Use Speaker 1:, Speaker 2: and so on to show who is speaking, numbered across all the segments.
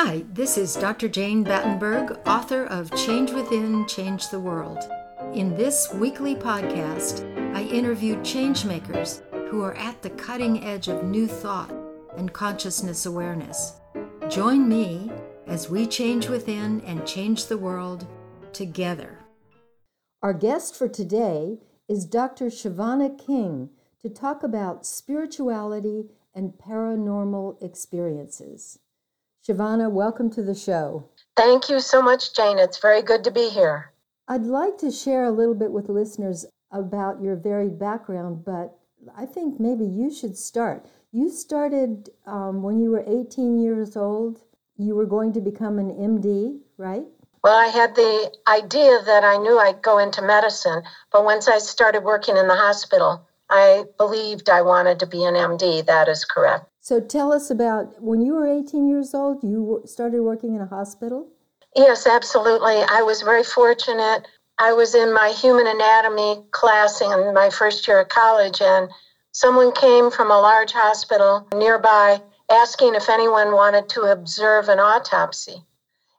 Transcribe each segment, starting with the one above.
Speaker 1: Hi, this is Dr. Jane Battenberg, author of Change Within, Change the World. In this weekly podcast, I interview changemakers who are at the cutting edge of new thought and consciousness awareness. Join me as we change within and change the world together. Our guest for today is Dr. Chavanna King to talk about spirituality and paranormal experiences. Chavanna, welcome to the show.
Speaker 2: Thank you so much, Jane. It's very good to be here.
Speaker 1: I'd like to share a little bit with listeners about your varied background, but I think maybe you should start. You started um, when you were 18 years old. You were going to become an MD, right?
Speaker 2: Well, I had the idea that I knew I'd go into medicine, but once I started working in the hospital, I believed I wanted to be an MD. That is correct.
Speaker 1: So tell us about when you were 18 years old, you started working in a hospital?
Speaker 2: Yes, absolutely. I was very fortunate. I was in my human anatomy class in my first year of college, and someone came from a large hospital nearby asking if anyone wanted to observe an autopsy.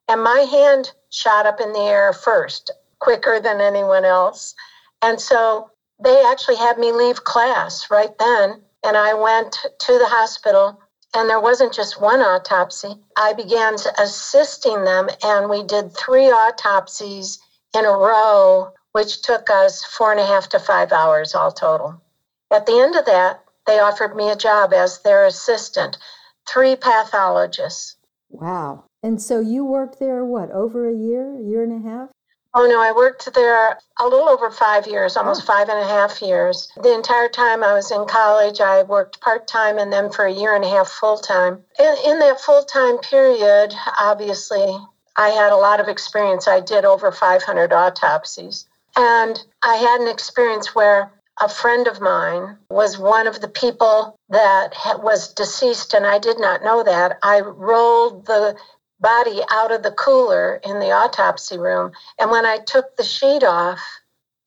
Speaker 2: And my hand shot up in the air first, quicker than anyone else. And so they actually had me leave class right then and I went to the hospital, and there wasn't just one autopsy. I began assisting them, and we did three autopsies in a row, which took us four and a half to five hours all total. At the end of that, they offered me a job as their assistant, three pathologists.
Speaker 1: Wow. And so you worked there, what, over a year, a year and a half?
Speaker 2: Oh, no, I worked there a little over five years, almost five and a half years. The entire time I was in college, I worked part time and then for a year and a half full time. In, in that full time period, obviously, I had a lot of experience. I did over 500 autopsies. And I had an experience where a friend of mine was one of the people that was deceased, and I did not know that. I rolled the body out of the cooler in the autopsy room. And when I took the sheet off,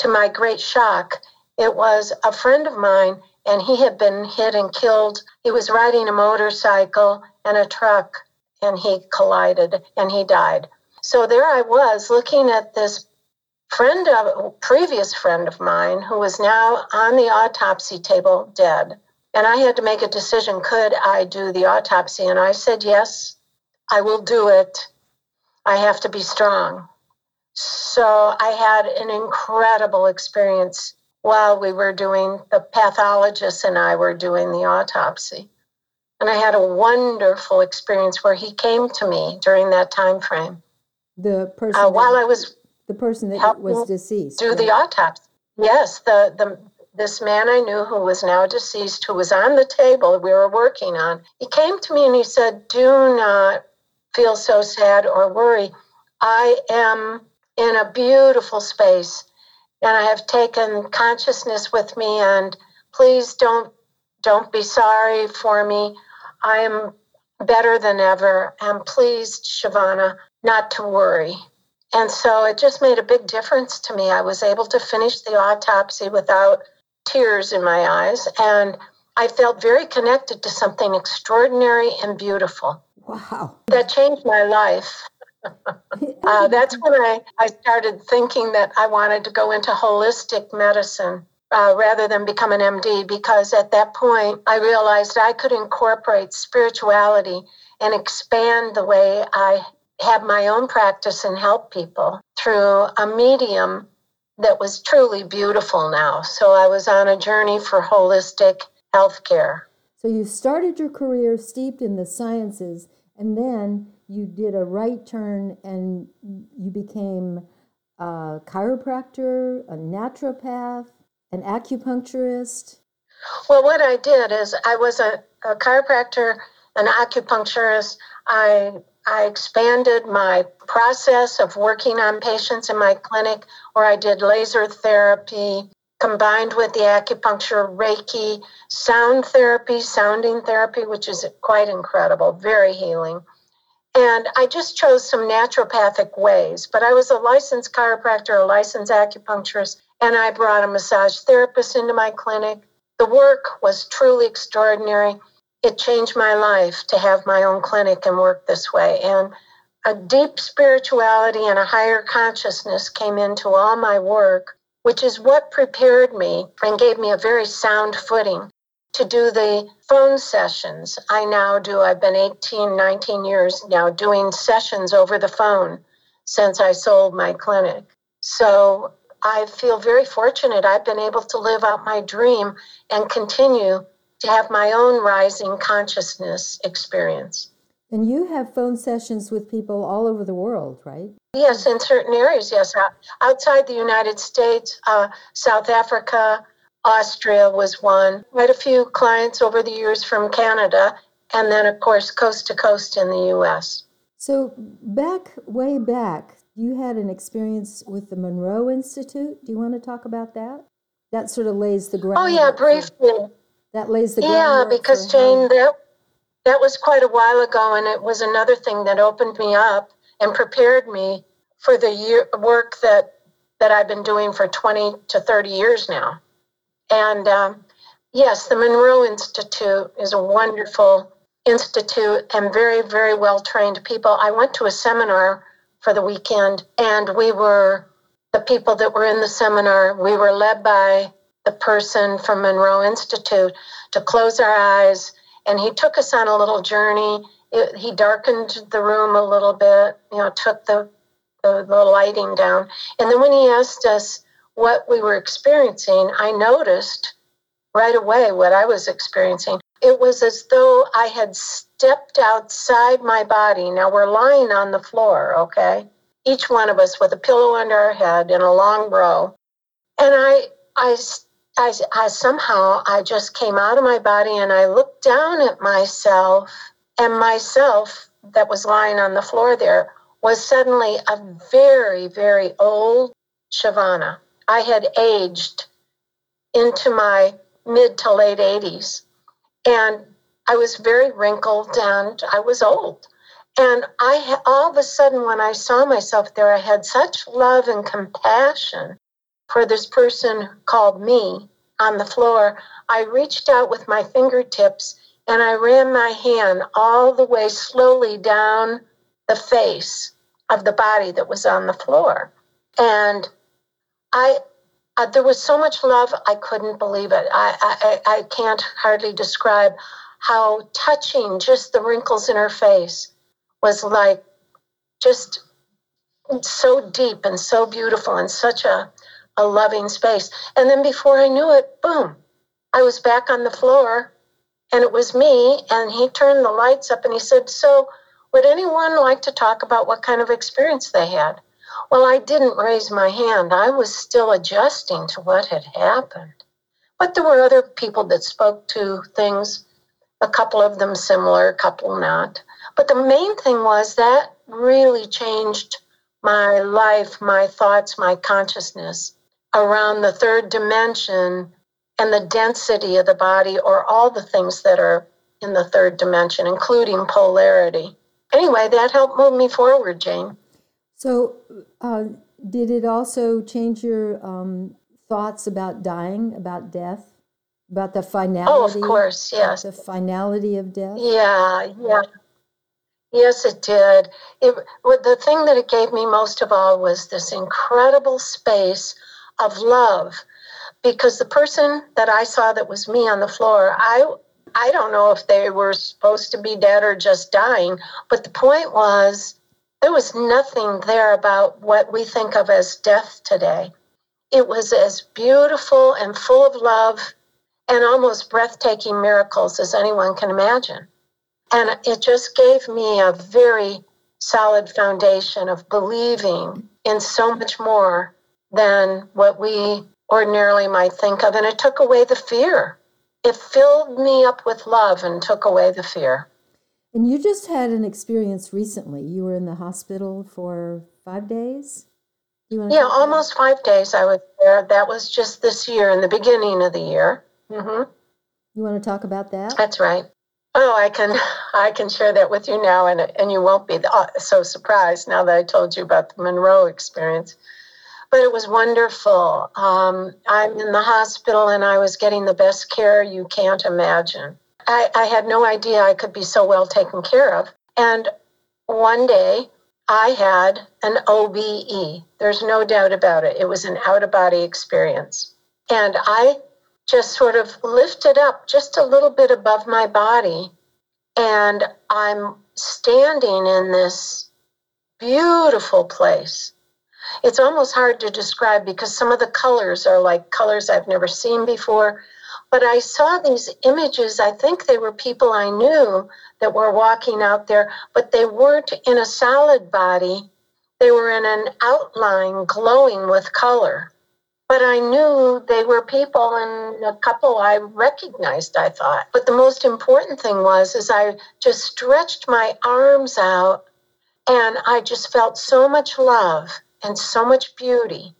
Speaker 2: to my great shock, it was a friend of mine, and he had been hit and killed. He was riding a motorcycle and a truck, and he collided and he died. So there I was looking at this friend of previous friend of mine who was now on the autopsy table dead. And I had to make a decision could I do the autopsy? And I said yes. I will do it. I have to be strong. So I had an incredible experience while we were doing the pathologist and I were doing the autopsy. And I had a wonderful experience where he came to me during that time frame.
Speaker 1: The person uh,
Speaker 2: while I was
Speaker 1: the person that was deceased.
Speaker 2: Do right? the autopsy. Yes, the the this man I knew who was now deceased, who was on the table we were working on, he came to me and he said, Do not feel so sad or worry. I am in a beautiful space and I have taken consciousness with me and please don't don't be sorry for me. I am better than ever and please Chavanna not to worry. And so it just made a big difference to me. I was able to finish the autopsy without tears in my eyes and I felt very connected to something extraordinary and beautiful.
Speaker 1: Wow.
Speaker 2: That changed my life. uh, that's when I, I started thinking that I wanted to go into holistic medicine uh, rather than become an MD because at that point I realized I could incorporate spirituality and expand the way I have my own practice and help people through a medium that was truly beautiful now. So I was on a journey for holistic healthcare.
Speaker 1: So you started your career steeped in the sciences, and then you did a right turn and you became a chiropractor, a naturopath, an acupuncturist.
Speaker 2: Well, what I did is I was a, a chiropractor, an acupuncturist. I I expanded my process of working on patients in my clinic, where I did laser therapy, combined with the acupuncture, Reiki, sound therapy, sounding therapy, which is quite incredible, very healing. And I just chose some naturopathic ways. But I was a licensed chiropractor, a licensed acupuncturist, and I brought a massage therapist into my clinic. The work was truly extraordinary. it changed my life to have my own clinic and work this way. And a deep spirituality and a higher consciousness came into all my work, which is what prepared me and gave me a very sound footing to do the phone sessions I now do. I've been 18, 19 years now doing sessions over the phone since I sold my clinic. So I feel very fortunate. I've been able to live out my dream and continue to have my own rising consciousness experience.
Speaker 1: And you have phone sessions with people all over the world, right?
Speaker 2: Yes, in certain areas, yes. Outside the United States, uh, South Africa, Austria was one. Quite a few clients over the years from Canada, and then, of course, coast to coast in the U.S.
Speaker 1: So, back, way back, you had an experience with the Monroe Institute. Do you want to talk about that? That sort of lays the ground.
Speaker 2: Oh, yeah, briefly.
Speaker 1: that lays the ground.
Speaker 2: Yeah, because, Jane, that that was quite a while ago, and it was another thing that opened me up and prepared me for the year, work that that I've been doing for 20 to 30 years now. And um, yes, the Monroe Institute is a wonderful institute and very, very well trained people. I went to a seminar for the weekend, and we were the people that were in the seminar, we were led by the person from Monroe Institute to close our eyes and he took us on a little journey. It, he darkened the room a little bit, you know, took the, the, the lighting down. And then when he asked us what we were experiencing, I noticed right away what I was experiencing. It was as though I had stepped outside my body. Now we're lying on the floor, okay? Each one of us with a pillow under our head in a long row. And I, I I, somehow I just came out of my body and I looked down at myself, and myself that was lying on the floor there was suddenly a very, very old Chavanna. I had aged into my mid to late 80s, and I was very wrinkled and I was old. And I all of a sudden, when I saw myself there, I had such love and compassion for this person called me on the floor, I reached out with my fingertips and I ran my hand all the way slowly down the face of the body that was on the floor. And I, uh, there was so much love, I couldn't believe it. I, I, I can't hardly describe how touching just the wrinkles in her face was like just so deep and so beautiful and such a a loving space. And then before I knew it, boom, I was back on the floor and it was me. And he turned the lights up and he said, So, would anyone like to talk about what kind of experience they had? Well, I didn't raise my hand. I was still adjusting to what had happened. But there were other people that spoke to things, a couple of them similar, a couple not. But the main thing was that really changed my life, my thoughts, my consciousness around the third dimension and the density of the body, or all the things that are in the third dimension, including polarity. Anyway, that helped move me forward, Jane.
Speaker 1: So, uh, did it also change your um, thoughts about dying, about death, about the finality?
Speaker 2: Oh, of course, yes.
Speaker 1: The finality of death?
Speaker 2: Yeah, yeah. Yes, it did. It, the thing that it gave me most of all was this incredible space of love because the person that I saw that was me on the floor, I I don't know if they were supposed to be dead or just dying, but the point was there was nothing there about what we think of as death today. It was as beautiful and full of love and almost breathtaking miracles as anyone can imagine. And it just gave me a very solid foundation of believing in so much more than what we ordinarily might think of. And it took away the fear. It filled me up with love and took away the fear.
Speaker 1: And you just had an experience recently. You were in the hospital for five days?
Speaker 2: yeah, almost five days I was there. That was just this year, in the beginning of the year. Mm-hmm.
Speaker 1: You want to talk about that?
Speaker 2: That's right. Oh, I can I can share that with you now, and and you won't be uh, so surprised now that I told you about the Monroe experience but it was wonderful. Um, I'm in the hospital and I was getting the best care you can't imagine. I, I had no idea I could be so well taken care of. And one day I had an OBE. There's no doubt about it. It was an out of body experience. And I just sort of lifted up just a little bit above my body. And I'm standing in this beautiful place. It's almost hard to describe because some of the colors are like colors I've never seen before. But I saw these images. I think they were people I knew that were walking out there, but they weren't in a solid body. They were in an outline glowing with color. But I knew they were people and a couple I recognized, I thought. But the most important thing was is I just stretched my arms out and I just felt so much love and so much beauty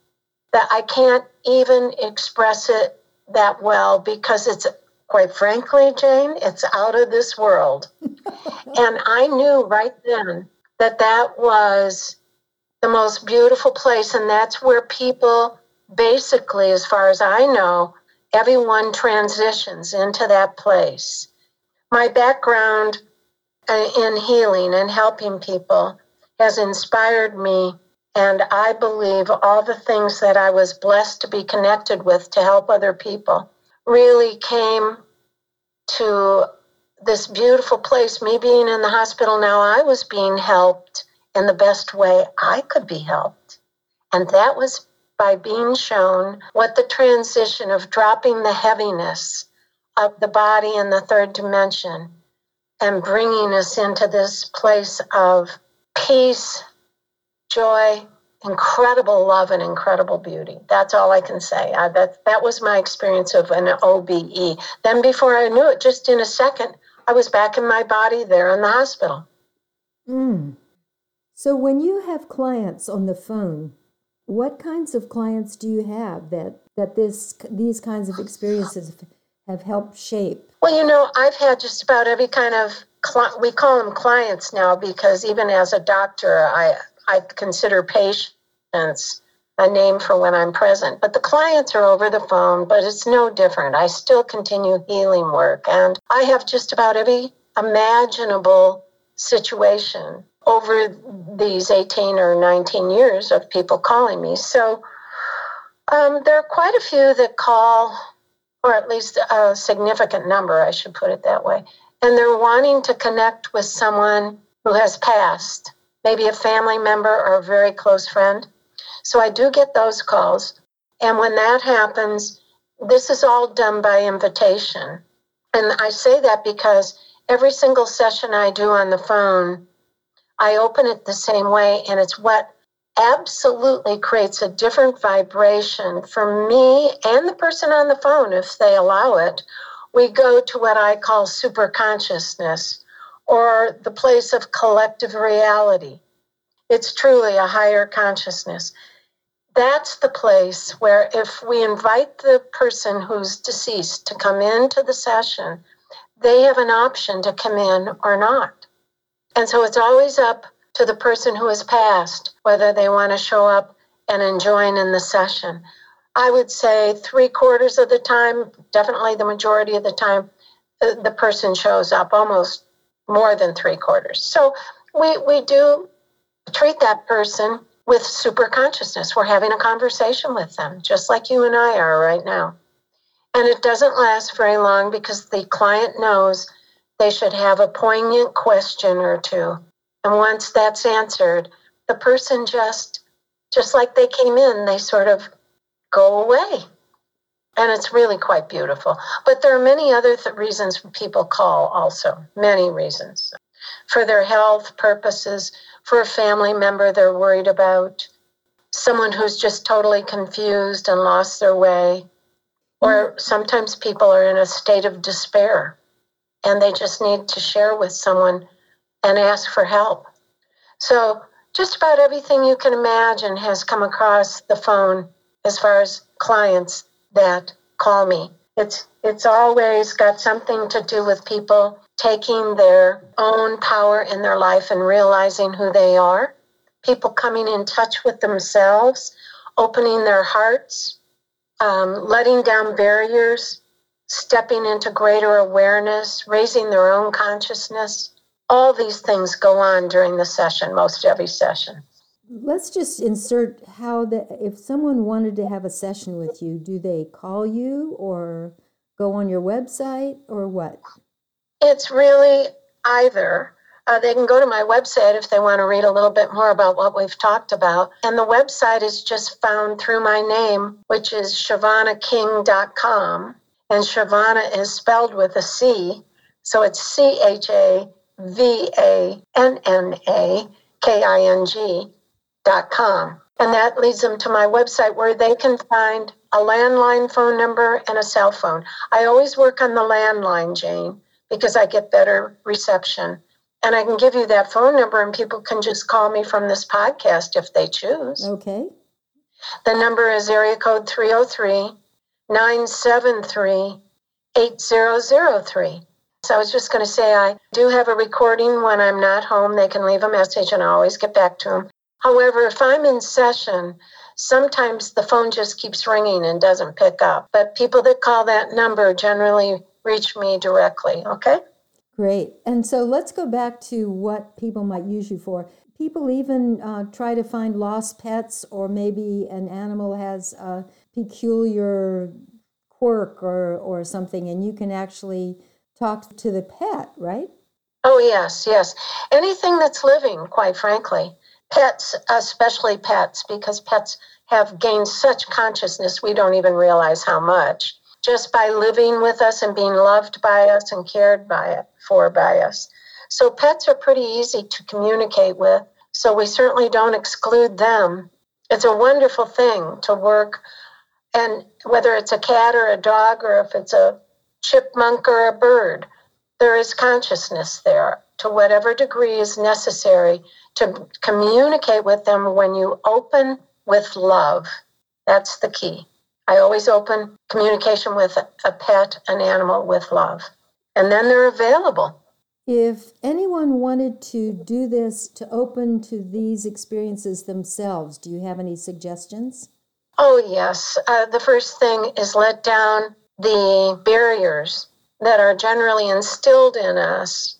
Speaker 2: that I can't even express it that well because it's quite frankly, Jane, it's out of this world. and I knew right then that that was the most beautiful place, and that's where people basically, as far as I know, everyone transitions into that place. My background uh, in healing and helping people has inspired me and I believe all the things that I was blessed to be connected with to help other people really came to this beautiful place. Me being in the hospital now, I was being helped in the best way I could be helped. And that was by being shown what the transition of dropping the heaviness of the body in the third dimension and bringing us into this place of peace joy, incredible love, and incredible beauty. That's all I can say. I, that that was my experience of an OBE. Then, before I knew it, just in a second, I was back in my body there in the hospital.
Speaker 1: Mm. So, when you have clients on the phone, what kinds of clients do you have that that this these kinds of experiences have helped shape?
Speaker 2: Well, you know, I've had just about every kind of we call them clients now because even as a doctor, I I consider patients a name for when I'm present. But the clients are over the phone, but it's no different. I still continue healing work, and I have just about every imaginable situation over these 18 or 19 years of people calling me. So um, there are quite a few that call, or at least a significant number, I should put it that way, and they're wanting to connect with someone who has passed maybe a family member or a very close friend. So I do get those calls. And when that happens, this is all done by invitation. And I say that because every single session I do on the phone, I open it the same way, and it's what absolutely creates a different vibration for me and the person on the phone if they allow it. We go to what I call super consciousness or the place of collective reality. It's truly a higher consciousness. That's the place where, if we invite the person who's deceased to come into the session, they have an option to come in or not. And so it's always up to the person who has passed whether they want to show up and join in the session. I would say three quarters of the time, definitely the majority of the time, uh, the person shows up almost more than three quarters. So we, we do treat that person with super consciousness. We're having a conversation with them, just like you and I are right now. And it doesn't last very long because the client knows they should have a poignant question or two. And once that's answered, the person just, just like they came in, they sort of go away. And it's really quite beautiful. But there are many other th- reasons people call, also, many reasons. For their health purposes, for a family member they're worried about, someone who's just totally confused and lost their way. Or sometimes people are in a state of despair and they just need to share with someone and ask for help. So, just about everything you can imagine has come across the phone as far as clients that call me. It's it's always got something to do with people taking their own power in their life and realizing who they are. People coming in touch with themselves, opening their hearts, um, letting down barriers, stepping into greater awareness, raising their own consciousness. All these things go on during the session, most every session.
Speaker 1: Let's just insert how the if someone wanted to have a session with you, do they call you or go on your website or what?
Speaker 2: It's really either. Uh, they can go to my website if they want to read a little bit more about what we've talked about. And the website is just found through my name, which is ChavannaKing.com. And Chavanna is spelled with a C. So it's C H A V A N N A K I N And that leads them to my website where they can find a landline phone number and a cell phone. I always work on the landline, Jane, because I get better reception. And I can give you that phone number, and people can just call me from this podcast if they choose.
Speaker 1: Okay.
Speaker 2: The number is area code 303 973 8003. So I was just going to say, I do have a recording when I'm not home. They can leave a message and I always get back to them. However, if I'm in session, sometimes the phone just keeps ringing and doesn't pick up. But people that call that number generally reach me directly, okay?
Speaker 1: Great. And so let's go back to what people might use you for. People even uh, try to find lost pets, or maybe an animal has a peculiar quirk or, or something, and you can actually talk to the pet, right?
Speaker 2: Oh, yes, yes. Anything that's living, quite frankly. Pets, especially pets, because pets have gained such consciousness, we don't even realize how much just by living with us and being loved by us and cared by it for by us. So pets are pretty easy to communicate with, so we certainly don't exclude them. It's a wonderful thing to work and whether it's a cat or a dog or if it's a chipmunk or a bird, there is consciousness there to whatever degree is necessary to communicate with them when you open with love. That's the key. I always open communication with a pet, an animal with love. And then they're available.
Speaker 1: If anyone wanted to do this to open to these experiences themselves, do you have any suggestions?
Speaker 2: Oh, yes. Uh, the first thing is let down the barriers that are generally instilled in us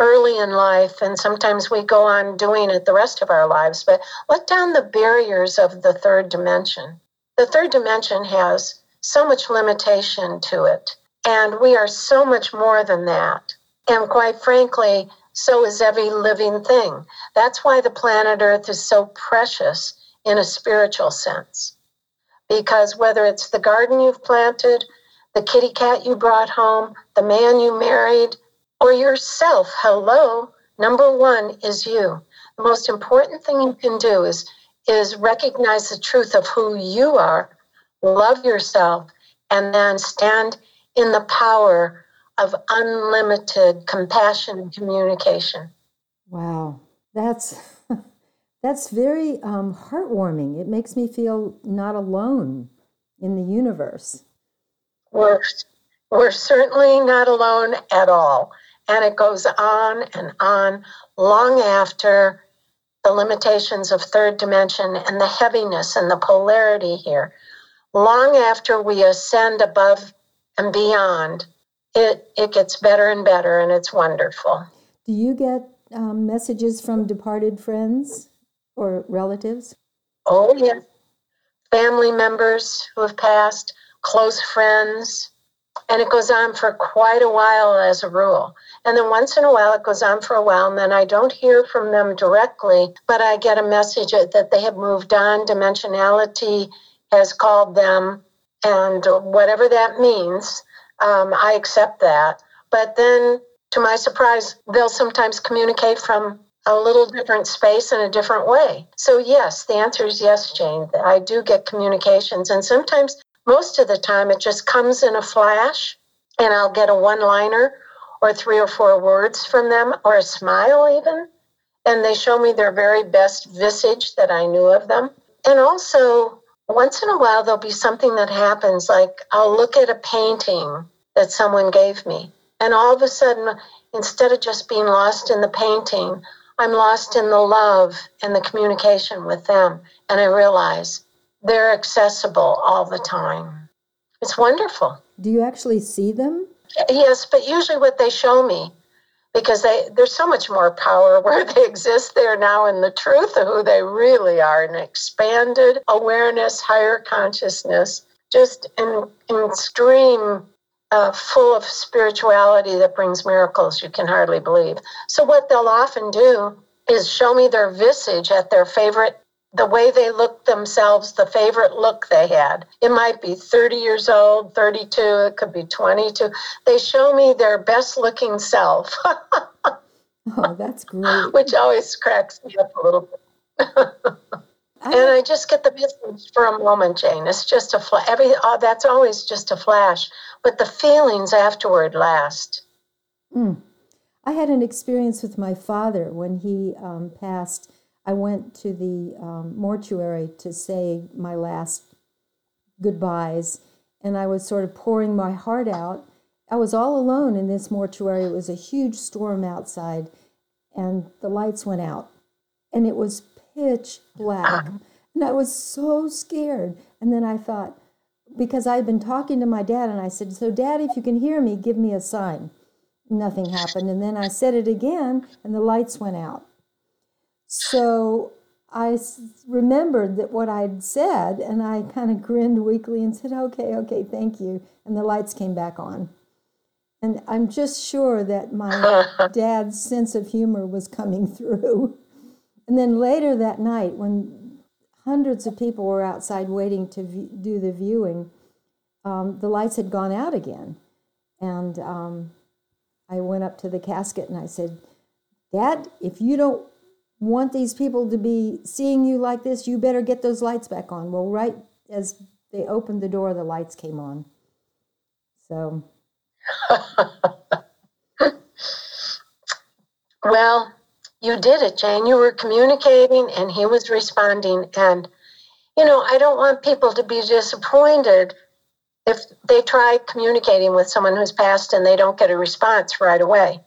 Speaker 2: early in life, and sometimes we go on doing it the rest of our lives, but let down the barriers of the third dimension. The third dimension has so much limitation to it, and we are so much more than that. And quite frankly, so is every living thing. That's why the planet Earth is so precious in a spiritual sense. Because whether it's the garden you've planted, the kitty cat you brought home, the man you married, or yourself, hello, number one is you. The most important thing you can do is is recognize the truth of who you are, love yourself, and then stand in the power of unlimited compassion and communication.
Speaker 1: Wow, that's that's very um, heartwarming. It makes me feel not alone in the universe.
Speaker 2: We're we're certainly not alone at all, and it goes on and on long after the limitations of third dimension and the heaviness and the polarity here. Long after we ascend above and beyond, it, it gets better and better and it's wonderful.
Speaker 1: Do you get um, messages from departed friends or relatives?
Speaker 2: Oh, yeah. Family members who have passed, close friends, and it goes on for quite a while as a rule. And then once in a while, it goes on for a while, and then I don't hear from them directly, but I get a message that they have moved on. Dimensionality has called them, and whatever that means, um, I accept that. But then, to my surprise, they'll sometimes communicate from a little different space in a different way. So, yes, the answer is yes, Jane. I do get communications, and sometimes, most of the time, it just comes in a flash, and I'll get a one liner or three or four words from them or a smile even. And they show me their very best visage that I knew of them. And also, once in a while, there'll be something that happens like I'll look at a painting that someone gave me. And all of a sudden, instead of just being lost in the painting, I'm lost in the love and the communication with them. And I realize they're accessible all the time. It's wonderful.
Speaker 1: Do you actually see them?
Speaker 2: Yes, but usually what they show me, because they there's so much more power where they exist. They're now in the truth of who they really are, an expanded awareness, higher consciousness, just in, in extreme uh, full of spirituality that brings miracles you can hardly believe. So, what they'll often do is show me their visage at their favorite, the way they look themselves, the favorite look they had. It might be 30 years old, 32, it could be 22. They show me their best looking self.
Speaker 1: oh, that's great.
Speaker 2: Which always cracks me up a little bit. and I just get the business for a moment, Jane. It's just a flash. Every oh, that's always just a flash, but the feelings afterward last.
Speaker 1: Mm. I had an experience with my father when he um, passed. I went to the um, mortuary to say my last goodbyes, and I was sort of pouring my heart out. I was all alone in this mortuary. It was a huge storm outside, and the lights went out, and it was pitch black. And I was so scared. And then I thought, because I'd been talking to my dad, and I said, So, Dad, if you can hear me, give me a sign. Nothing happened. And then I said it again, and the lights went out. So I remembered that what I'd said, and I kind of grinned weakly and said, Okay, okay, thank you. And the lights came back on. And I'm just sure that my dad's sense of humor was coming through. And then later that night, when hundreds of people were outside waiting to do the viewing, um, the lights had gone out again. And um, I went up to the casket and I said, Dad, if you don't want these people to be seeing you like this, you better get those lights back on. Well, right as they opened the door, the lights came on. So.
Speaker 2: well, you did it, Jane. You were communicating and he was responding. And, you know, I don't want people to be disappointed if they try communicating with someone who's passed and they don't get a response right away.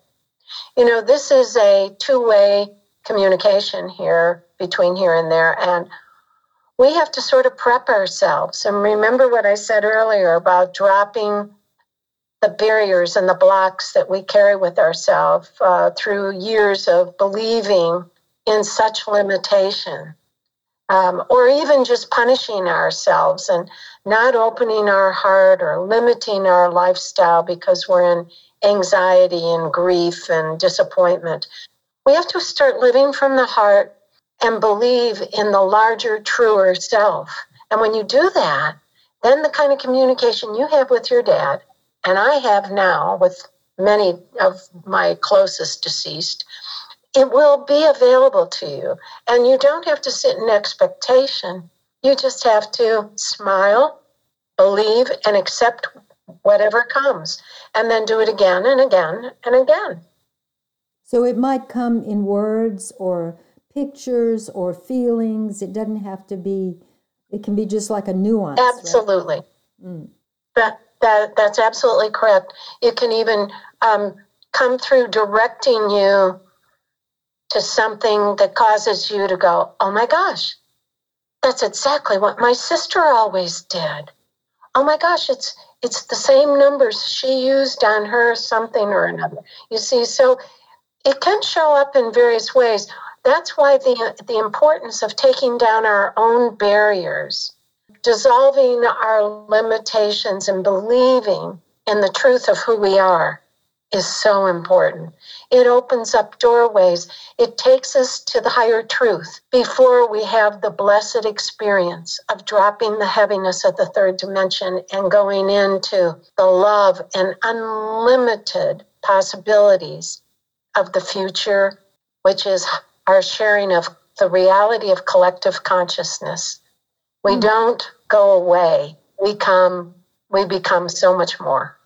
Speaker 2: You know, this is a two way communication here between here and there. And we have to sort of prep ourselves. And remember what I said earlier about dropping the barriers and the blocks that we carry with ourselves uh, through years of believing in such limitation. Um, or even just punishing ourselves and not opening our heart or limiting our lifestyle because we're in anxiety and grief and disappointment. We have to start living from the heart and believe in the larger, truer self. And when you do that, then the kind of communication you have with your dad and I have now with many of my closest deceased, it will be available to you. And you don't have to sit in expectation. You just have to smile, believe, and accept whatever comes, and then do it again and again and again.
Speaker 1: So it might come in words or pictures or feelings. It doesn't have to be, it can be just like a nuance.
Speaker 2: Absolutely. Right? Mm. That, that, that's absolutely correct. It can even um, come through directing you to something that causes you to go, oh my gosh, that's exactly what my sister always did. Oh my gosh, it's it's the same numbers she used on her something or another. You see, so it can show up in various ways. That's why the the importance of taking down our own barriers dissolving our limitations and believing in the truth of who we are is so important. It opens up doorways. It takes us to the higher truth before we have the blessed experience of dropping the heaviness of the third dimension and going into the love and unlimited possibilities of the future, which is our sharing of the reality of collective consciousness we hmm. don't go away. We come, we become so much more.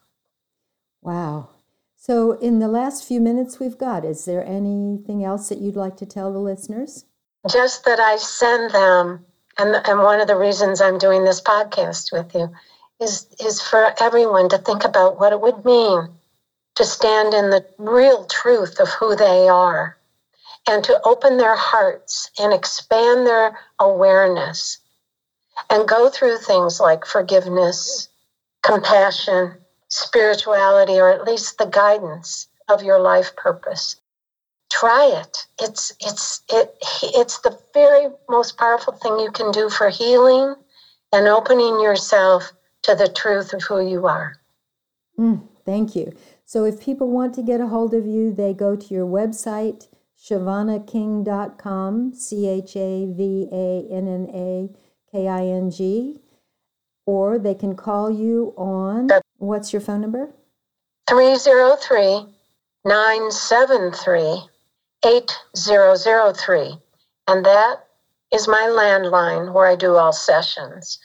Speaker 1: Wow. So, in the last few minutes we've got, is there anything else that you'd like to tell the listeners?
Speaker 2: Just that I send them, and, and one of the reasons I'm doing this podcast with you is, is for everyone to think about what it would mean to stand in the real truth of who they are and to open their hearts and expand their awareness and go through things like forgiveness compassion, spirituality, or at least the guidance of your life purpose. Try it. It's it's it it's the very most powerful thing you can do for healing and opening yourself to the truth of who you are.
Speaker 1: Mm, thank you. So if people want to get a hold of you, they go to your website, chavannaking.com, C H A V A N N A K I N G, or they can call you on what's your phone number?
Speaker 2: 303 973 8003. And that is my landline where I do all sessions.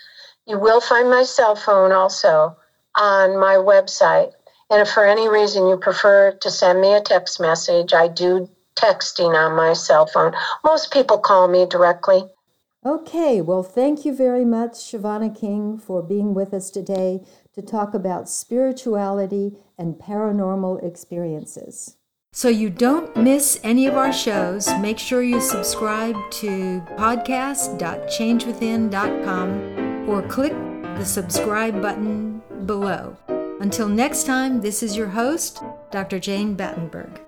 Speaker 2: You will find my cell phone also on my website. And if for any reason you prefer to send me a text message, I do texting on my cell phone. Most people call me directly.
Speaker 1: Okay, well, thank you very much, Chavanna King, for being with us today to talk about spirituality and paranormal experiences. So you don't miss any of our shows, make sure you subscribe to podcast.changewithin.com or click the subscribe button below. Until next time, this is your host, Dr. Jane Battenberg.